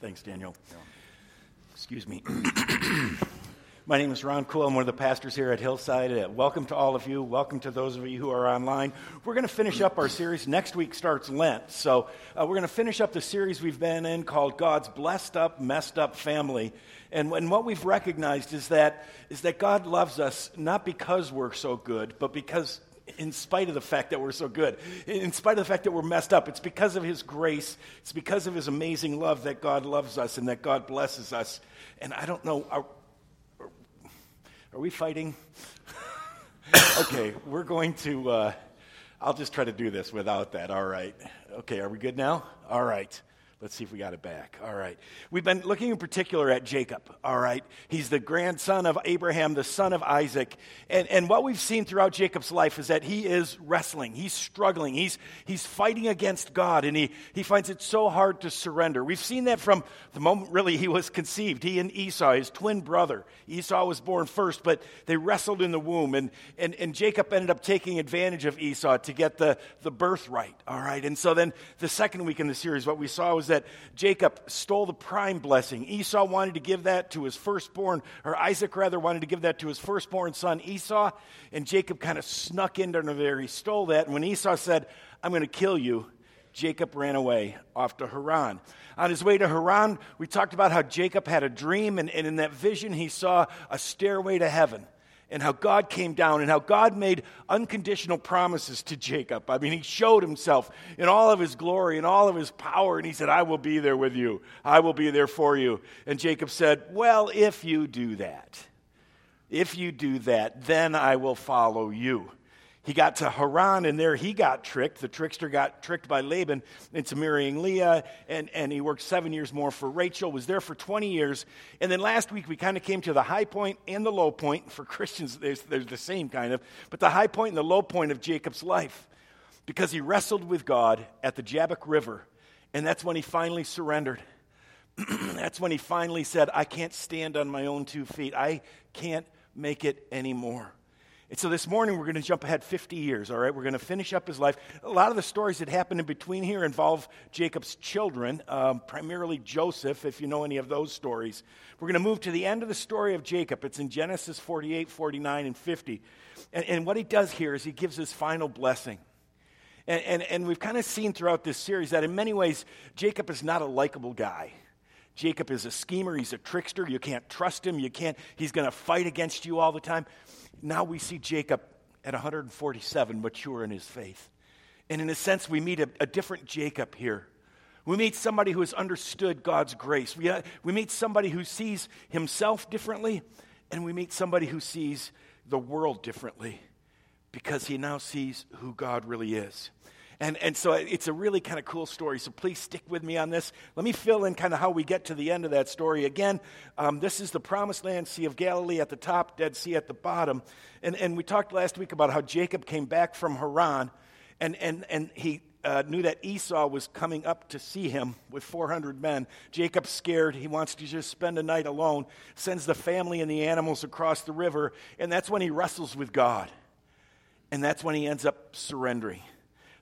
Thanks, Daniel. Excuse me. My name is Ron Cool. I'm one of the pastors here at Hillside. Uh, welcome to all of you. Welcome to those of you who are online. We're going to finish up our series. Next week starts Lent. So uh, we're going to finish up the series we've been in called God's Blessed Up, Messed Up Family. And, and what we've recognized is that, is that God loves us not because we're so good, but because in spite of the fact that we're so good, in spite of the fact that we're messed up. It's because of His grace, it's because of His amazing love that God loves us and that God blesses us. And I don't know, are, are we fighting? okay, we're going to, uh, I'll just try to do this without that. All right. Okay, are we good now? All right. Let's see if we got it back. All right. We've been looking in particular at Jacob. All right. He's the grandson of Abraham, the son of Isaac. And, and what we've seen throughout Jacob's life is that he is wrestling. He's struggling. He's, he's fighting against God, and he, he finds it so hard to surrender. We've seen that from the moment, really, he was conceived. He and Esau, his twin brother. Esau was born first, but they wrestled in the womb. And, and, and Jacob ended up taking advantage of Esau to get the, the birthright. All right. And so then the second week in the series, what we saw was that Jacob stole the prime blessing. Esau wanted to give that to his firstborn, or Isaac rather wanted to give that to his firstborn son Esau, and Jacob kind of snuck in under there. He stole that, and when Esau said, I'm going to kill you, Jacob ran away off to Haran. On his way to Haran, we talked about how Jacob had a dream, and, and in that vision, he saw a stairway to heaven and how God came down and how God made unconditional promises to Jacob. I mean, he showed himself in all of his glory and all of his power, and he said, I will be there with you. I will be there for you. And Jacob said, Well, if you do that, if you do that, then I will follow you. He got to Haran, and there he got tricked. The trickster got tricked by Laban into marrying Leah, and, and he worked seven years more for Rachel, was there for 20 years. And then last week, we kind of came to the high point and the low point. For Christians, there's, there's the same kind of, but the high point and the low point of Jacob's life. Because he wrestled with God at the Jabbok River, and that's when he finally surrendered. that's when he finally said, I can't stand on my own two feet. I can't make it anymore. And so this morning we're going to jump ahead 50 years, all right? We're going to finish up his life. A lot of the stories that happen in between here involve Jacob's children, um, primarily Joseph, if you know any of those stories. We're going to move to the end of the story of Jacob. It's in Genesis 48, 49, and 50. And, and what he does here is he gives his final blessing. And, and, and we've kind of seen throughout this series that in many ways, Jacob is not a likable guy. Jacob is a schemer, he's a trickster. You can't trust him. You can't, he's going to fight against you all the time now we see Jacob at 147 mature in his faith. And in a sense, we meet a, a different Jacob here. We meet somebody who has understood God's grace. We, uh, we meet somebody who sees himself differently, and we meet somebody who sees the world differently because he now sees who God really is. And, and so it's a really kind of cool story. So please stick with me on this. Let me fill in kind of how we get to the end of that story. Again, um, this is the promised land, Sea of Galilee at the top, Dead Sea at the bottom. And, and we talked last week about how Jacob came back from Haran and, and, and he uh, knew that Esau was coming up to see him with 400 men. Jacob's scared. He wants to just spend a night alone, sends the family and the animals across the river, and that's when he wrestles with God. And that's when he ends up surrendering.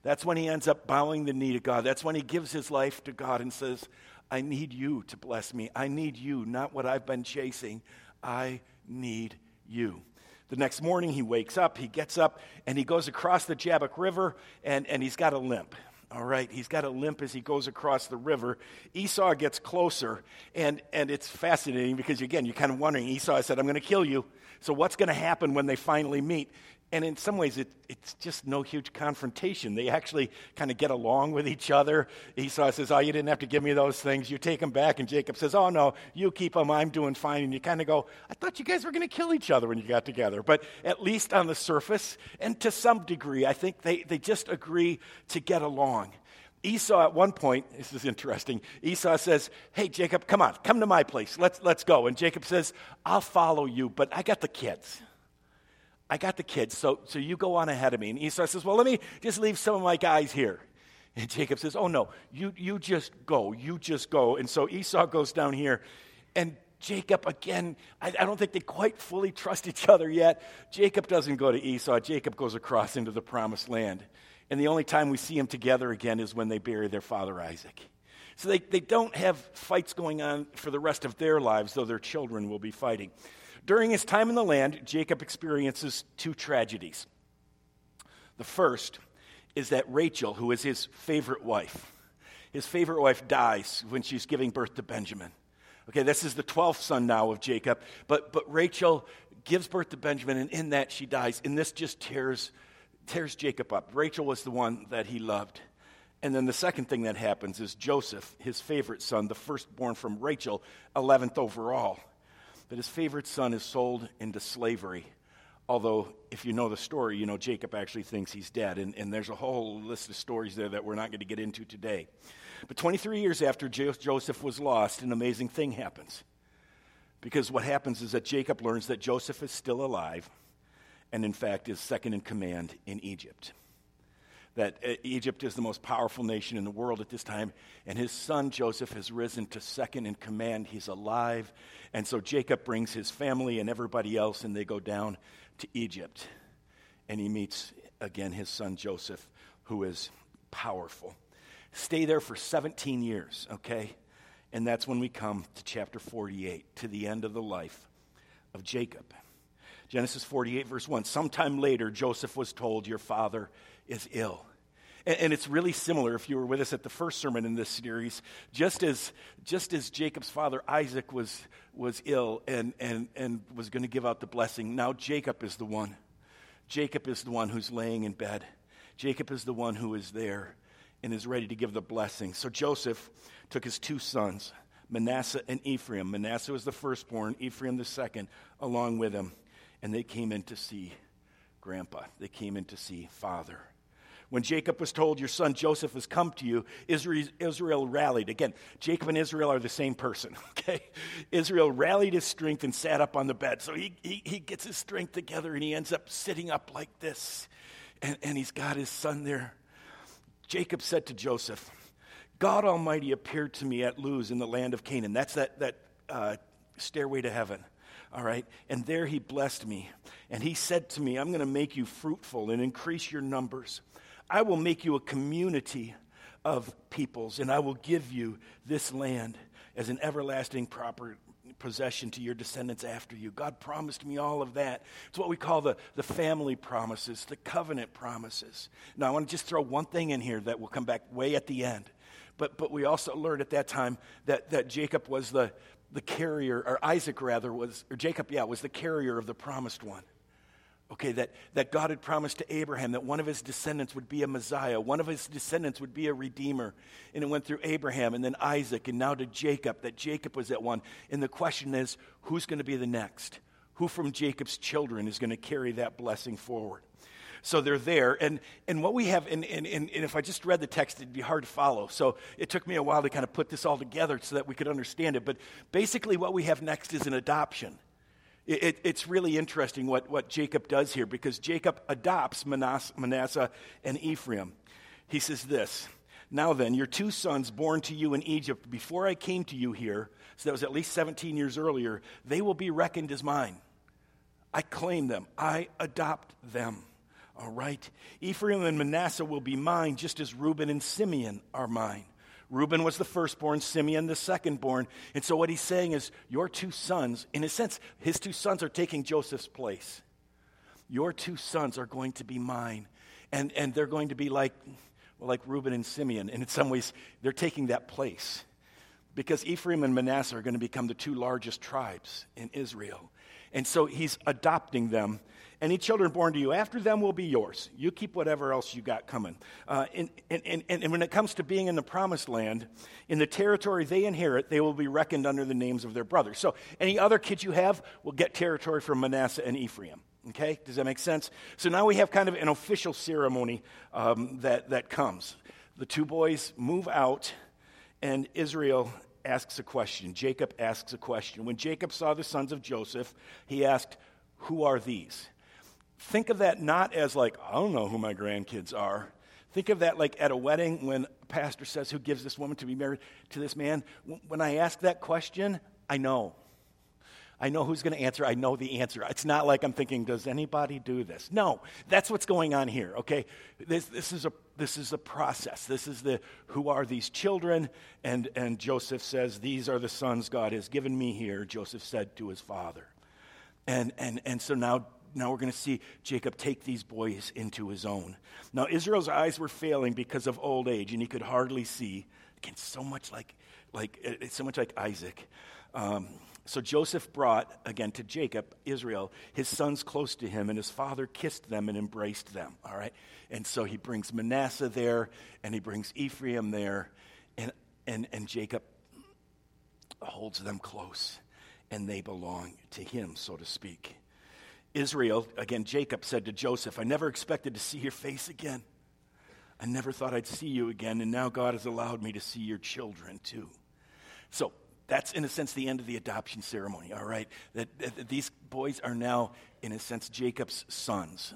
That's when he ends up bowing the knee to God. That's when he gives his life to God and says, I need you to bless me. I need you, not what I've been chasing. I need you. The next morning, he wakes up, he gets up, and he goes across the Jabbok River, and, and he's got a limp. All right, he's got a limp as he goes across the river. Esau gets closer, and, and it's fascinating because, again, you're kind of wondering. Esau said, I'm going to kill you. So, what's going to happen when they finally meet? And in some ways, it, it's just no huge confrontation. They actually kind of get along with each other. Esau says, Oh, you didn't have to give me those things. You take them back. And Jacob says, Oh, no, you keep them. I'm doing fine. And you kind of go, I thought you guys were going to kill each other when you got together. But at least on the surface, and to some degree, I think they, they just agree to get along. Esau, at one point, this is interesting. Esau says, Hey, Jacob, come on, come to my place. Let's, let's go. And Jacob says, I'll follow you, but I got the kids. I got the kids, so, so you go on ahead of me. And Esau says, Well, let me just leave some of my guys here. And Jacob says, Oh, no, you, you just go. You just go. And so Esau goes down here. And Jacob, again, I, I, don't think they quite fully trust each other yet. Jacob doesn't go to Esau. Jacob goes across into the promised land. And the only time we see them together again is when they bury their father Isaac. So they, they don't have fights going on for the rest of their lives, though their children will be fighting. During his time in the land, Jacob experiences two tragedies. The first is that Rachel, who is his favorite wife, his favorite wife dies when she's giving birth to Benjamin. Okay, this is the 12th son now of Jacob, but, but Rachel gives birth to Benjamin, and in that she dies. And this just tears, tears Jacob up. Rachel was the one that he loved. And then the second thing that happens is Joseph, his favorite son, the firstborn from Rachel, 11th overall. But his favorite son is sold into slavery. Although, if you know the story, you know Jacob actually thinks he's dead. And, and there's a whole list of stories there that we're not going to get into today. But 23 years after Joseph was lost, an amazing thing happens. Because what happens is that Jacob learns that Joseph is still alive and, in fact, is second in command in Egypt that uh, Egypt is the most powerful nation in the world at this time, and his son Joseph has risen to second in command. He's alive. And so Jacob brings his family and everybody else, and they go down to Egypt. And he meets again his son Joseph, who is powerful. Stay there for 17 years, okay? And that's when we come to chapter 48, to the end of the life of Jacob. Genesis 48, verse 1. Sometime later, Joseph was told, Your father is ill. And, it's really similar if you were with us at the first sermon in this series. Just as, just as Jacob's father Isaac was, was ill and, and, and was going to give out the blessing, now Jacob is the one. Jacob is the one who's laying in bed. Jacob is the one who is there and is ready to give the blessing. So Joseph took his two sons, Manasseh and Ephraim. Manasseh was the firstborn, Ephraim the second, along with him. And they came in to see grandpa. They came in to see father. When Jacob was told, Your son Joseph has come to you, Israel rallied. Again, Jacob and Israel are the same person, okay? Israel rallied his strength and sat up on the bed. So he, he, he gets his strength together and he ends up sitting up like this. And, and he's got his son there. Jacob said to Joseph, God Almighty appeared to me at Luz in the land of Canaan. That's that, that uh, stairway to heaven. All right. And there he blessed me. And he said to me, I'm going to make you fruitful and increase your numbers. I will make you a community of peoples, and I will give you this land as an everlasting proper possession to your descendants after you. God promised me all of that. It's what we call the, the family promises, the covenant promises. Now, I want to just throw one thing in here that will come back way at the end. But, but we also learned at that time that, that Jacob was the, the carrier, or Isaac rather, was, or Jacob, yeah, was the carrier of the promised one. Okay, that, that God had promised to Abraham that one of his descendants would be a Messiah, one of his descendants would be a Redeemer. And it went through Abraham and then Isaac and now to Jacob, that Jacob was that one. And the question is who's going to be the next? Who from Jacob's children is going to carry that blessing forward? So they're there. And, and what we have, and, and, and if I just read the text, it'd be hard to follow. So it took me a while to kind of put this all together so that we could understand it. But basically, what we have next is an adoption. It, it, it's really interesting what, what Jacob does here because Jacob adopts Manasseh, Manasseh and Ephraim. He says this Now then, your two sons born to you in Egypt before I came to you here, so that was at least 17 years earlier, they will be reckoned as mine. I claim them, I adopt them. All right? Ephraim and Manasseh will be mine just as Reuben and Simeon are mine. Reuben was the firstborn, Simeon the secondborn. And so what he's saying is, your two sons, in a sense, his two sons are taking Joseph's place. Your two sons are going to be mine. And, and they're going to be like, well, like Reuben and Simeon. And in some ways, they're taking that place. Because Ephraim and Manasseh are going to become the two largest tribes in Israel. And so he's adopting them any children born to you after them will be yours. You keep whatever else you got coming. Uh, and, and, and, and when it comes to being in the promised land, in the territory they inherit, they will be reckoned under the names of their brothers. So any other kids you have will get territory from Manasseh and Ephraim. Okay? Does that make sense? So now we have kind of an official ceremony um, that, that comes. The two boys move out, and Israel asks a question. Jacob asks a question. When Jacob saw the sons of Joseph, he asked, Who are these? Think of that not as like, I don't know who my grandkids are. Think of that like at a wedding when a pastor says, Who gives this woman to be married to this man? When I ask that question, I know. I know who's going to answer. I know the answer. It's not like I'm thinking, Does anybody do this? No, that's what's going on here, okay? This, this, is, a, this is a process. This is the who are these children? And, and Joseph says, These are the sons God has given me here, Joseph said to his father. And, and, and so now, now we're going to see Jacob take these boys into his own. Now, Israel's eyes were failing because of old age, and he could hardly see. Again, so much like, like, it's so much like Isaac. Um, so Joseph brought, again, to Jacob, Israel, his sons close to him, and his father kissed them and embraced them. All right? And so he brings Manasseh there, and he brings Ephraim there, and, and, and Jacob holds them close, and they belong to him, so to speak. Israel, again, Jacob said to Joseph, I never expected to see your face again. I never thought I'd see you again, and now God has allowed me to see your children too. So that's, in a sense, the end of the adoption ceremony, all right? That, that, these boys are now, in a sense, Jacob's sons.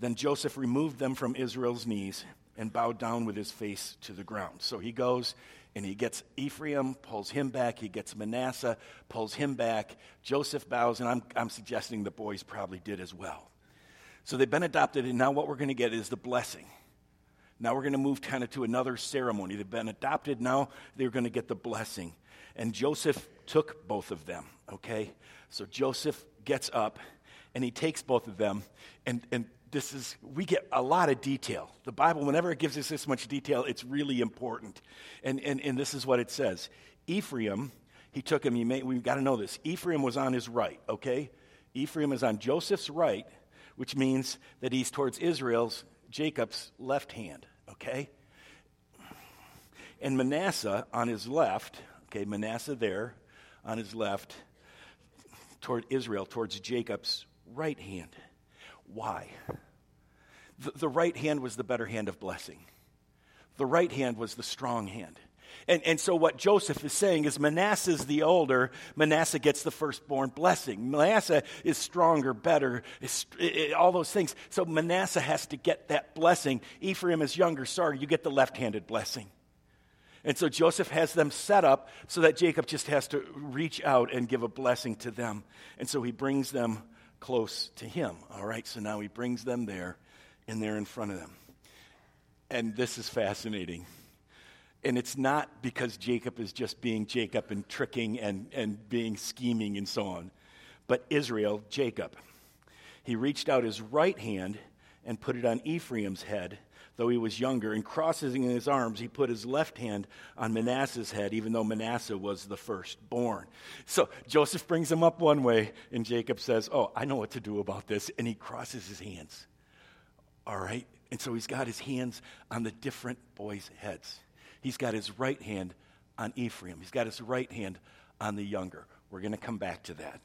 Then Joseph removed them from Israel's knees and bowed down with his face to the ground. So he goes and he gets Ephraim, pulls him back. He gets Manasseh, pulls him back. Joseph bows, and I'm, I'm suggesting the boys probably did as well. So they've been adopted, and now what we're going to get is the blessing. Now we're going to move kind of to another ceremony. They've been adopted, now they're going to get the blessing. And Joseph took both of them, okay? So Joseph gets up and he takes both of them. And, and this is, we get a lot of detail. The Bible, whenever it gives us this much detail, it's really important. And, and, and this is what it says Ephraim, he took him, you may, we've got to know this. Ephraim was on his right, okay? Ephraim is on Joseph's right, which means that he's towards Israel's, Jacob's left hand, okay? And Manasseh on his left, Okay, Manasseh there on his left, toward Israel, towards Jacob's right hand. Why? The, the right hand was the better hand of blessing. The right hand was the strong hand. And, and so, what Joseph is saying is Manasseh's the older, Manasseh gets the firstborn blessing. Manasseh is stronger, better, is, all those things. So, Manasseh has to get that blessing. Ephraim is younger, sorry, you get the left handed blessing. And so Joseph has them set up so that Jacob just has to reach out and give a blessing to them. And so he brings them close to him. All right, so now he brings them there, and they're in front of them. And this is fascinating. And it's not because Jacob is just being Jacob and tricking and, and being scheming and so on, but Israel, Jacob. He reached out his right hand and put it on Ephraim's head though he was younger, and crossing his arms, he put his left hand on Manasseh's head, even though Manasseh was the firstborn. So Joseph brings him up one way, and Jacob says, Oh, I know what to do about this. And he crosses his hands. All right? And so he's got his hands on the different boys' heads. He's got his right hand on Ephraim, he's got his right hand on the younger. We're going to come back to that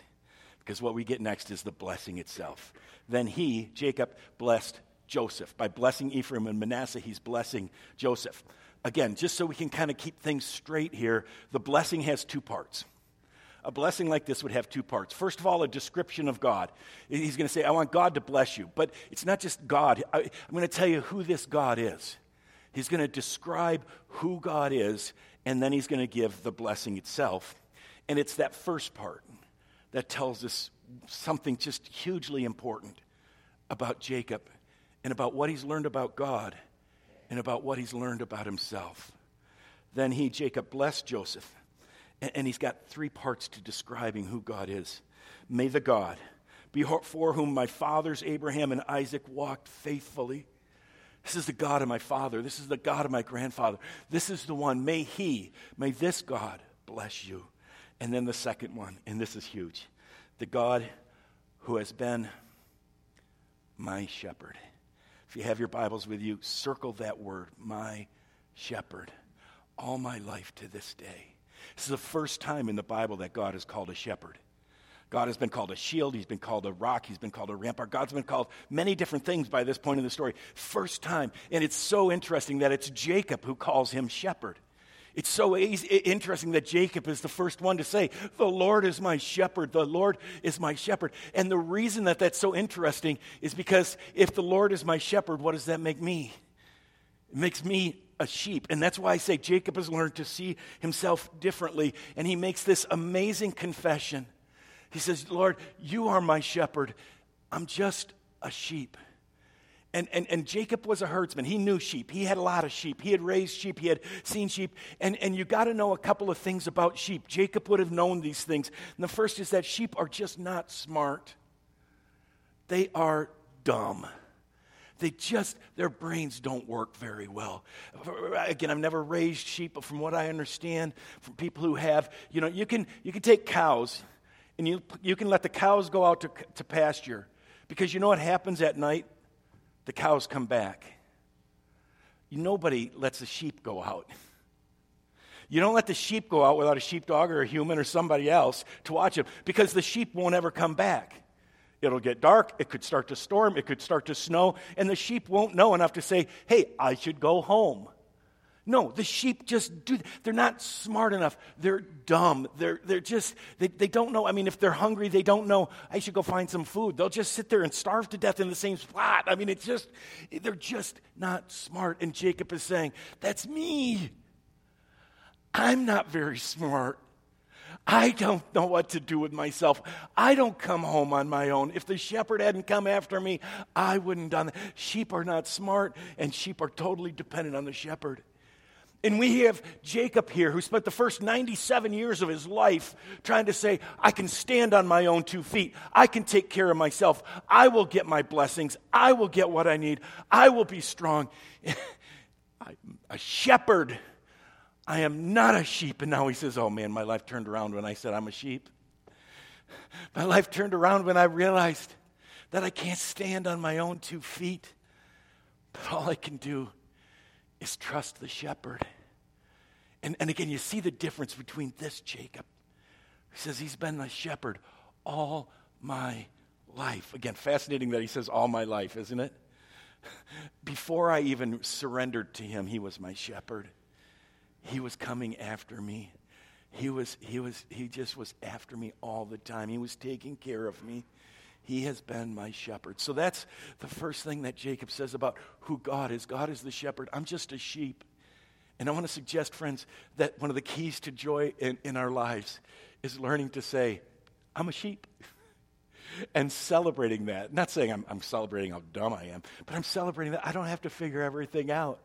because what we get next is the blessing itself. Then he, Jacob, blessed Joseph. By blessing Ephraim and Manasseh, he's blessing Joseph. Again, just so we can kind of keep things straight here, the blessing has two parts. A blessing like this would have two parts. First of all, a description of God. He's going to say, I want God to bless you. But it's not just God. I, am going to tell you who this God is. He's going to describe who God is, and then he's going to give the blessing itself. And it's that first part that tells us something just hugely important about Jacob and about what he's learned about God and about what he's learned about himself. Then he, Jacob, blessed Joseph. And, he's got three parts to describing who God is. May the God before whom my fathers Abraham and Isaac walked faithfully. This is the God of my father. This is the God of my grandfather. This is the one. May he, may this God bless you. And then the second one, and this is huge the God who has been my shepherd. If you have your Bibles with you, circle that word, my shepherd, all my life to this day. This is the first time in the Bible that God is called a shepherd. God has been called a shield. He's been called a rock. He's been called a rampart. God's been called many different things by this point in the story. First time. And it's so interesting that it's Jacob who calls him shepherd. It's so easy, interesting that Jacob is the first one to say, The Lord is my shepherd. The Lord is my shepherd. And the reason that that's so interesting is because if the Lord is my shepherd, what does that make me? It makes me a sheep. And that's why I say Jacob has learned to see himself differently. And he makes this amazing confession. He says, Lord, you are my shepherd. I'm just a sheep. And, and, and Jacob was a herdsman. He knew sheep. He had a lot of sheep. He had raised sheep. He had seen sheep. And, and you got to know a couple of things about sheep. Jacob would have known these things. And the first is that sheep are just not smart, they are dumb. They just, their brains don't work very well. Again, I've never raised sheep, but from what I understand from people who have, you know, you can, you can take cows and you, you can let the cows go out to, to pasture because you know what happens at night? The cows come back. Nobody lets the sheep go out. You don't let the sheep go out without a sheepdog or a human or somebody else to watch them because the sheep won't ever come back. It'll get dark, it could start to storm, it could start to snow, and the sheep won't know enough to say, hey, I should go home. No, the sheep just do, they're not smart enough. They're dumb. They're, they're just, they, they don't know. I mean, if they're hungry, they don't know, I should go find some food. They'll just sit there and starve to death in the same spot. I mean, it's just, they're just not smart. And Jacob is saying, That's me. I'm not very smart. I don't know what to do with myself. I don't come home on my own. If the shepherd hadn't come after me, I wouldn't done that. Sheep are not smart, and sheep are totally dependent on the shepherd. And we have Jacob here who spent the first 97 years of his life trying to say, I can stand on my own two feet. I can take care of myself. I will get my blessings. I will get what I need. I will be strong. I'm a shepherd. I am not a sheep. And now he says, Oh man, my life turned around when I said I'm a sheep. My life turned around when I realized that I can't stand on my own two feet. But all I can do is trust the shepherd. And, and again, you see the difference between this Jacob. He says he's been the shepherd all my life. Again, fascinating that he says all my life, isn't it? Before I even surrendered to him, he was my shepherd. He was coming after me. He was, he was, he just was after me all the time. He was taking care of me. He has been my shepherd. So that's the first thing that Jacob says about who God is. God is the shepherd. I'm just a sheep. And I want to suggest, friends, that one of the keys to joy in, in our lives is learning to say, I'm a sheep. and celebrating that. Not saying I'm, I'm celebrating how dumb I am, but I'm celebrating that I don't have to figure everything out.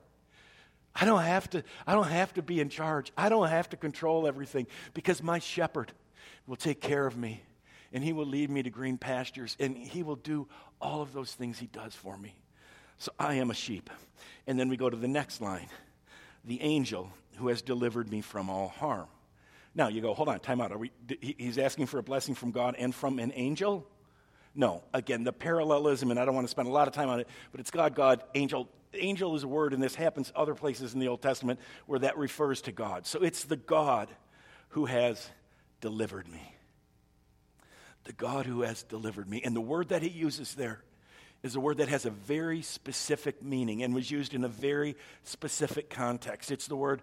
I don't have to, I don't have to be in charge. I don't have to control everything because my shepherd will take care of me and he will lead me to green pastures, and he will do all of those things he does for me. So I am a sheep. And then we go to the next line the angel who has delivered me from all harm. Now you go, hold on, time out. Are we, he's asking for a blessing from God and from an angel? No. Again, the parallelism, and I don't want to spend a lot of time on it, but it's God, God, angel. Angel is a word, and this happens other places in the Old Testament where that refers to God. So it's the God who has delivered me the God who has delivered me. And the word that he uses there is a word that has a very specific meaning and was used in a very specific context. It's the word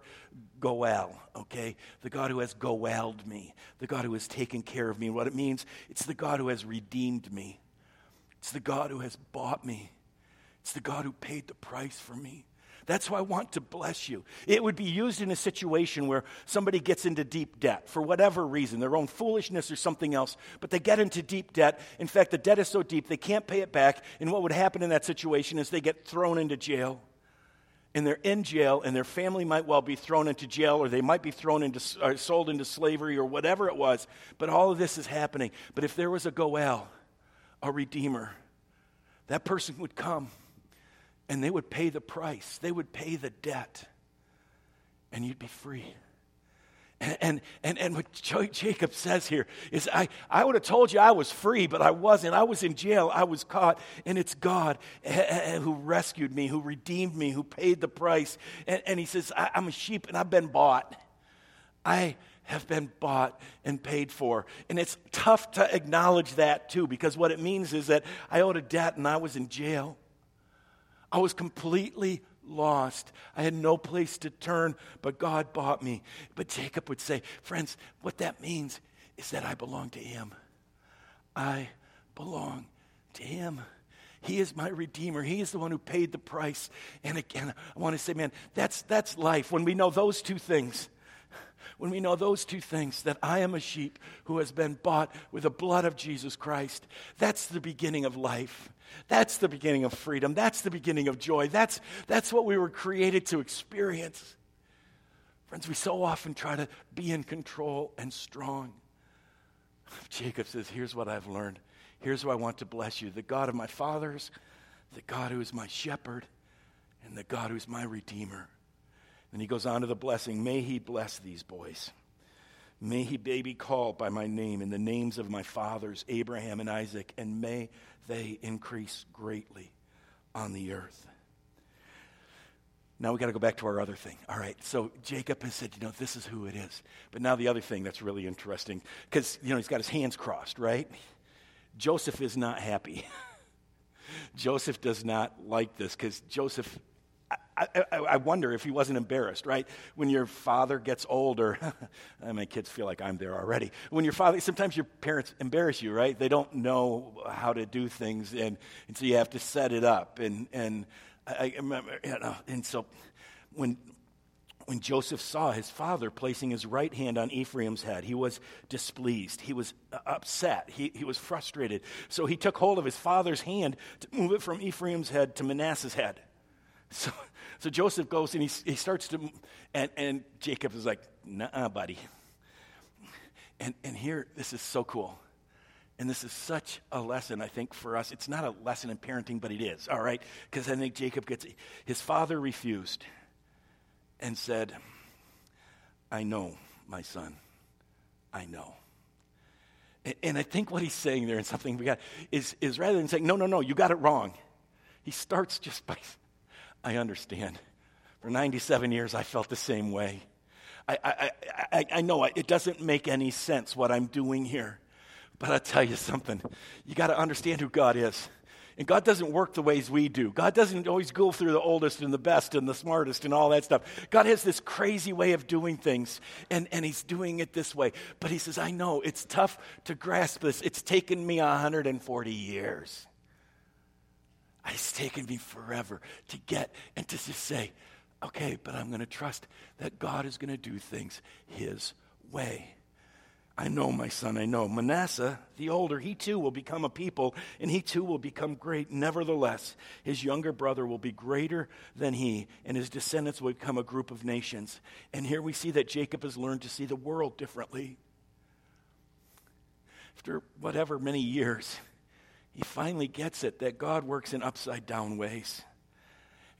goel, okay? The God who has goeled me, the God who has taken care of me. What it means, it's the God who has redeemed me, it's the God who has bought me, it's the God who paid the price for me. That's why I want to bless you. It would be used in a situation where somebody gets into deep debt for whatever reason, their own foolishness or something else, but they get into deep debt. In fact, the debt is so deep they can't pay it back. And what would happen in that situation is they get thrown into jail. And they're in jail, and their family might well be thrown into jail, or they might be thrown into, or uh, sold into slavery, or whatever it was. But all of this is happening. But if there was a Goel, a redeemer, that person would come and they would pay the price, they would pay the debt, and you'd be free. And, and, and, what Jacob says here is I, I would have told you I was free, but I wasn't. I was in jail. I was caught. And it's God eh, eh, eh, who rescued me, who redeemed me, who paid the price. And, and he says, I, I'm a sheep and I've been bought. I have been bought and paid for. And it's tough to acknowledge that too, because what it means is that I owed a debt and I was in jail. I was completely lost. I had no place to turn, but God bought me. But Jacob would say, Friends, what that means is that I belong to Him. I belong to Him. He is my redeemer. He is the one who paid the price. And again, I want to say, man, that's, that's life. When we know those two things, when we know those two things, that I am a sheep who has been bought with the blood of Jesus Christ, that's the beginning of life. That's the beginning of freedom. That's the beginning of joy. That's, that's what we were created to experience. Friends, we so often try to be in control and strong. Jacob says, Here's what I've learned. Here's who I want to bless you the God of my fathers, the God who is my shepherd, and the God who is my redeemer. And he goes on to the blessing. May he bless these boys. May he be called by my name and the names of my fathers, Abraham and Isaac, and may they increase greatly on the earth. Now we got to go back to our other thing. All right, so Jacob has said, you know, this is who it is. But now the other thing that's really interesting, because, you know, he's got his hands crossed, right? Joseph is not happy. Joseph does not like this because Joseph I, I, I, wonder if he wasn't embarrassed, right? When your father gets older, my kids feel like I'm there already. When your father, sometimes your parents embarrass you, right? They don't know how to do things, and, and so you have to set it up. And, and I, remember, you know, and so when, when Joseph saw his father placing his right hand on Ephraim's head, he was displeased. He was uh, upset. He, he was frustrated. So he took hold of his father's hand to move it from Ephraim's head to Manasseh's head. So, so Joseph goes and he, he starts to, and, and Jacob is like, nah, buddy. And, and here, this is so cool. And this is such a lesson, I think, for us. It's not a lesson in parenting, but it is, all right? Because I think Jacob gets, his father refused and said, I know, my son, I know. And, and I think what he's saying there, and something we got, is, is rather than saying, no, no, no, you got it wrong, he starts just by I understand. For 97 years, I felt the same way. I, I, I, I know it doesn't make any sense what I'm doing here. But I'll tell you something. You got to understand who God is. And God doesn't work the ways we do. God doesn't always go through the oldest and the best and the smartest and all that stuff. God has this crazy way of doing things, and, and He's doing it this way. But He says, I know it's tough to grasp this. It's taken me 140 years. It's taken me forever to get and to just say, okay, but I'm going to trust that God is going to do things His way. I know, my son, I know. Manasseh, the older, he too will become a people, and he too will become great. Nevertheless, his younger brother will be greater than he, and his descendants will become a group of nations. And here we see that Jacob has learned to see the world differently. After whatever many years, he finally gets it that God works in upside down ways.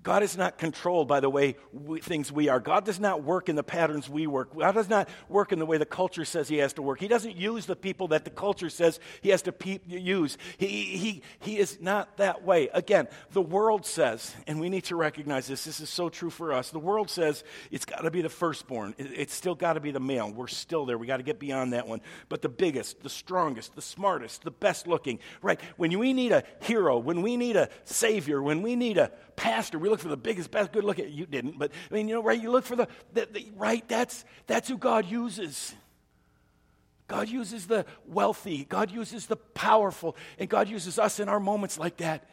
God is not controlled by the way we, things we are. God does not work in the patterns we work. God does not work in the way the culture says He has to work. He doesn't use the people that the culture says He has to pe- use. He, he, he is not that way. Again, the world says, and we need to recognize this, this is so true for us. The world says it's got to be the firstborn, it, it's still got to be the male. We're still there. We got to get beyond that one. But the biggest, the strongest, the smartest, the best looking, right? When we need a hero, when we need a savior, when we need a pastor, we look for the biggest, best, good looking. You didn't, but I mean, you know, right? You look for the, the, the right. That's that's who God uses. God uses the wealthy. God uses the powerful, and God uses us in our moments like that.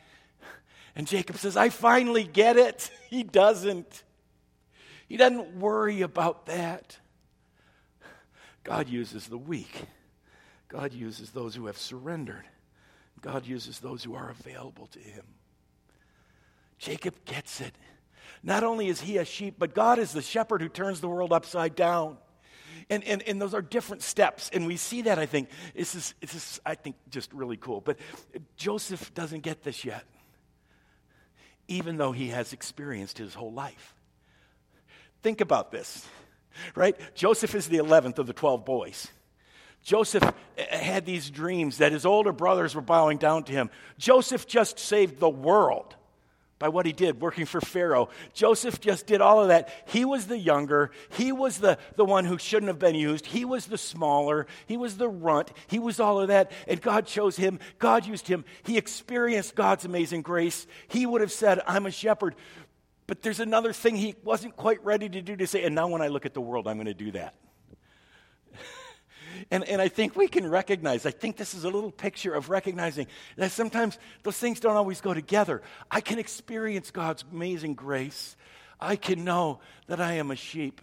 And Jacob says, "I finally get it." He doesn't. He doesn't worry about that. God uses the weak. God uses those who have surrendered. God uses those who are available to Him. Jacob gets it. Not only is he a sheep, but God is the shepherd who turns the world upside down. And, and, and those are different steps. And we see that, I think. This is, this is, I think, just really cool. But Joseph doesn't get this yet, even though he has experienced his whole life. Think about this, right? Joseph is the 11th of the 12 boys. Joseph had these dreams that his older brothers were bowing down to him. Joseph just saved the world by what he did working for Pharaoh. Joseph just did all of that. He was the younger. He was the, the one who shouldn't have been used. He was the smaller. He was the runt. He was all of that. And God chose him. God used him. He experienced God's amazing grace. He would have said, I'm a shepherd. But there's another thing he wasn't quite ready to do to say, and now when I look at the world, I'm going to do that. And, and I think we can recognize, I think this is a little picture of recognizing that sometimes those things don't always go together. I can experience God's amazing grace. I can know that I am a sheep,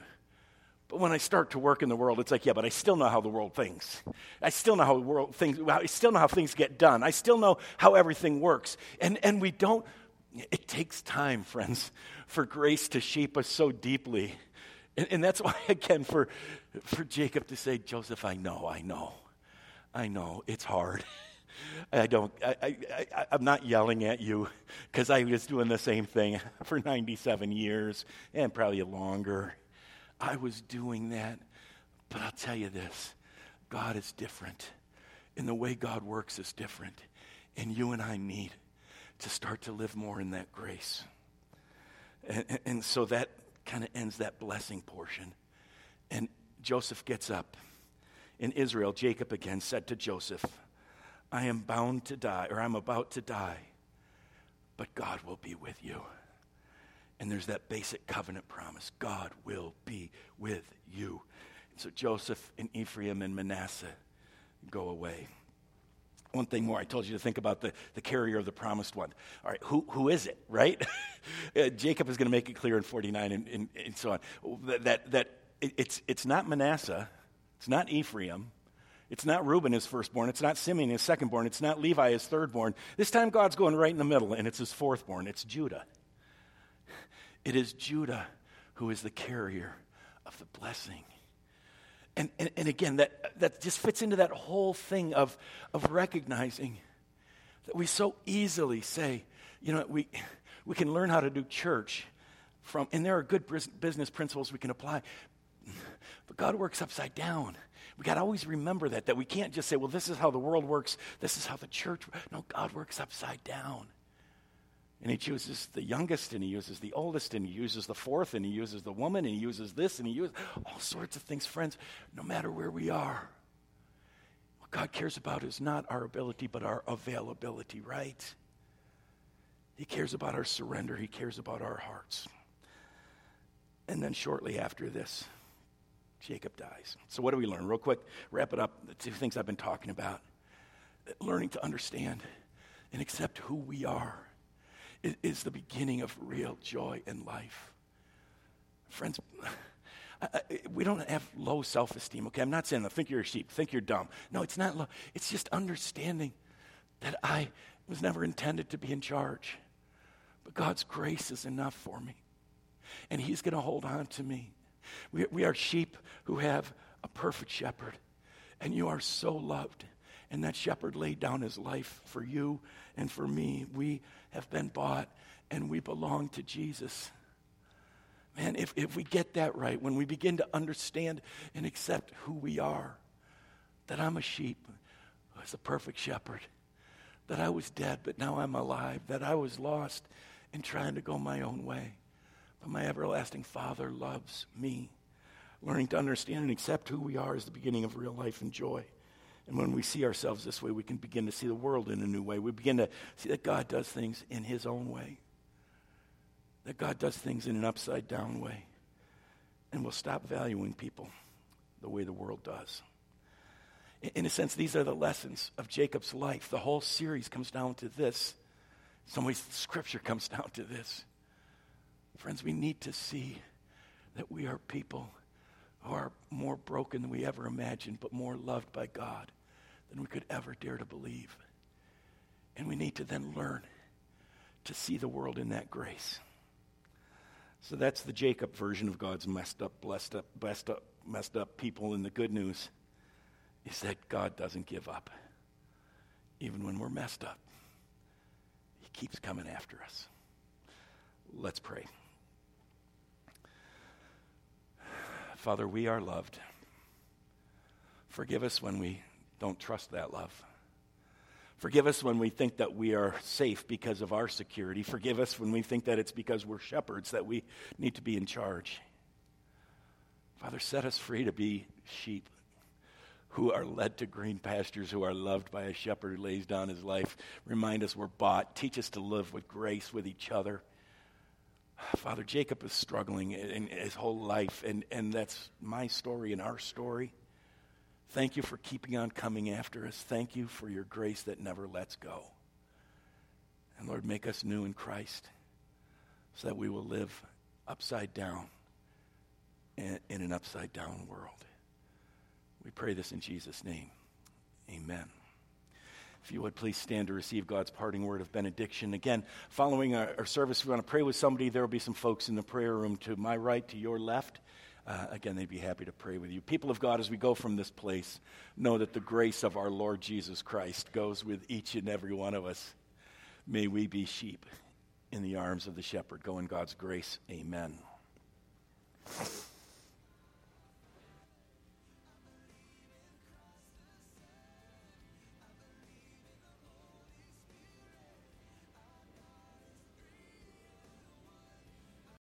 But when I start to work in the world, it's like, yeah, but I still know how the world thinks. I still know how the world things, I still know how things get done. I still know how everything works. And, and we don't, it takes time, friends, for grace to shape us so deeply. And, and that's why, again, for, for Jacob to say, Joseph, I know, I know, I know, it's hard. I don't, I, I, I'm not yelling at you because I was doing the same thing for 97 years and probably longer. I was doing that. But I'll tell you this God is different. And the way God works is different. And you and I need to start to live more in that grace. And, and so that kind of ends that blessing portion. And Joseph gets up. In Israel, Jacob again said to Joseph, I am bound to die, or I'm about to die, but God will be with you. And there's that basic covenant promise God will be with you. And so Joseph and Ephraim and Manasseh go away. One thing more, I told you to think about the, the carrier of the promised one. All right, who, who is it, right? uh, Jacob is going to make it clear in 49 and, and, and so on that, that, that it, it's, it's not Manasseh, it's not Ephraim, it's not Reuben, his firstborn. It's not Simeon, his secondborn. It's not Levi, his thirdborn. This time God's going right in the middle, and it's his fourthborn. It's Judah. It is Judah who is the carrier of the blessing. And, and, and again, that, that just fits into that whole thing of, of recognizing that we so easily say, you know, we, we can learn how to do church from, and there are good business principles we can apply, but God works upside down. We got to always remember that, that we can't just say, well, this is how the world works, this is how the church No, God works upside down. And he chooses the youngest, and he uses the oldest, and he uses the fourth, and he uses the woman, and he uses this, and he uses all sorts of things. Friends, no matter where we are, what God cares about is not our ability, but our availability, right? He cares about our surrender, he cares about our hearts. And then shortly after this, Jacob dies. So, what do we learn? Real quick, wrap it up. The two things I've been talking about. Learning to understand and accept who we are is the beginning of real joy in life. Friends, we don't have low self esteem, okay? I'm not saying, think you're a sheep, think you're dumb. No, it's not low. It's just understanding that I was never intended to be in charge. But God's grace is enough for me. And He's going to hold on to me. We, we are sheep who have a perfect shepherd. And you are so loved. And that shepherd laid down his life for you and for me. We have been bought and we belong to Jesus. Man, if, if we get that right, when we begin to understand and accept who we are, that I'm a sheep as a perfect shepherd, that I was dead, but now I'm alive, that I was lost and trying to go my own way. But my everlasting Father loves me. Learning to understand and accept who we are is the beginning of real life and joy. And when we see ourselves this way, we can begin to see the world in a new way. We begin to see that God does things in His own way, that God does things in an upside down way. And we'll stop valuing people the way the world does. In a sense, these are the lessons of Jacob's life. The whole series comes down to this. In some ways, Scripture comes down to this. Friends, we need to see that we are people who are more broken than we ever imagined, but more loved by God than we could ever dare to believe. And we need to then learn to see the world in that grace. So that's the Jacob version of God's messed up, blessed up, blessed up, messed up people. And the good news is that God doesn't give up, even when we're messed up. He keeps coming after us. Let's pray. Father, we are loved. Forgive us when we don't trust that love. Forgive us when we think that we are safe because of our security. Forgive us when we think that it's because we're shepherds that we need to be in charge. Father, set us free to be sheep who are led to green pastures, who are loved by a shepherd who lays down his life. Remind us we're bought. Teach us to live with grace with each other. Father, Jacob is struggling in his whole life, and, and that's my story and our story. Thank you for keeping on coming after us. Thank you for your grace that never lets go. And Lord, make us new in Christ so that we will live upside down, in, an upside down world. We pray this in Jesus' name. Amen. If you would please stand to receive God's parting word of benediction. Again, following our, our service, we want to pray with somebody. There will be some folks in the prayer room to my right, to your left. Uh, again, they'd be happy to pray with you. People of God, as we go from this place, know that the grace of our Lord Jesus Christ goes with each and every one of us. May we be sheep in the arms of the shepherd. Go in God's grace. Amen.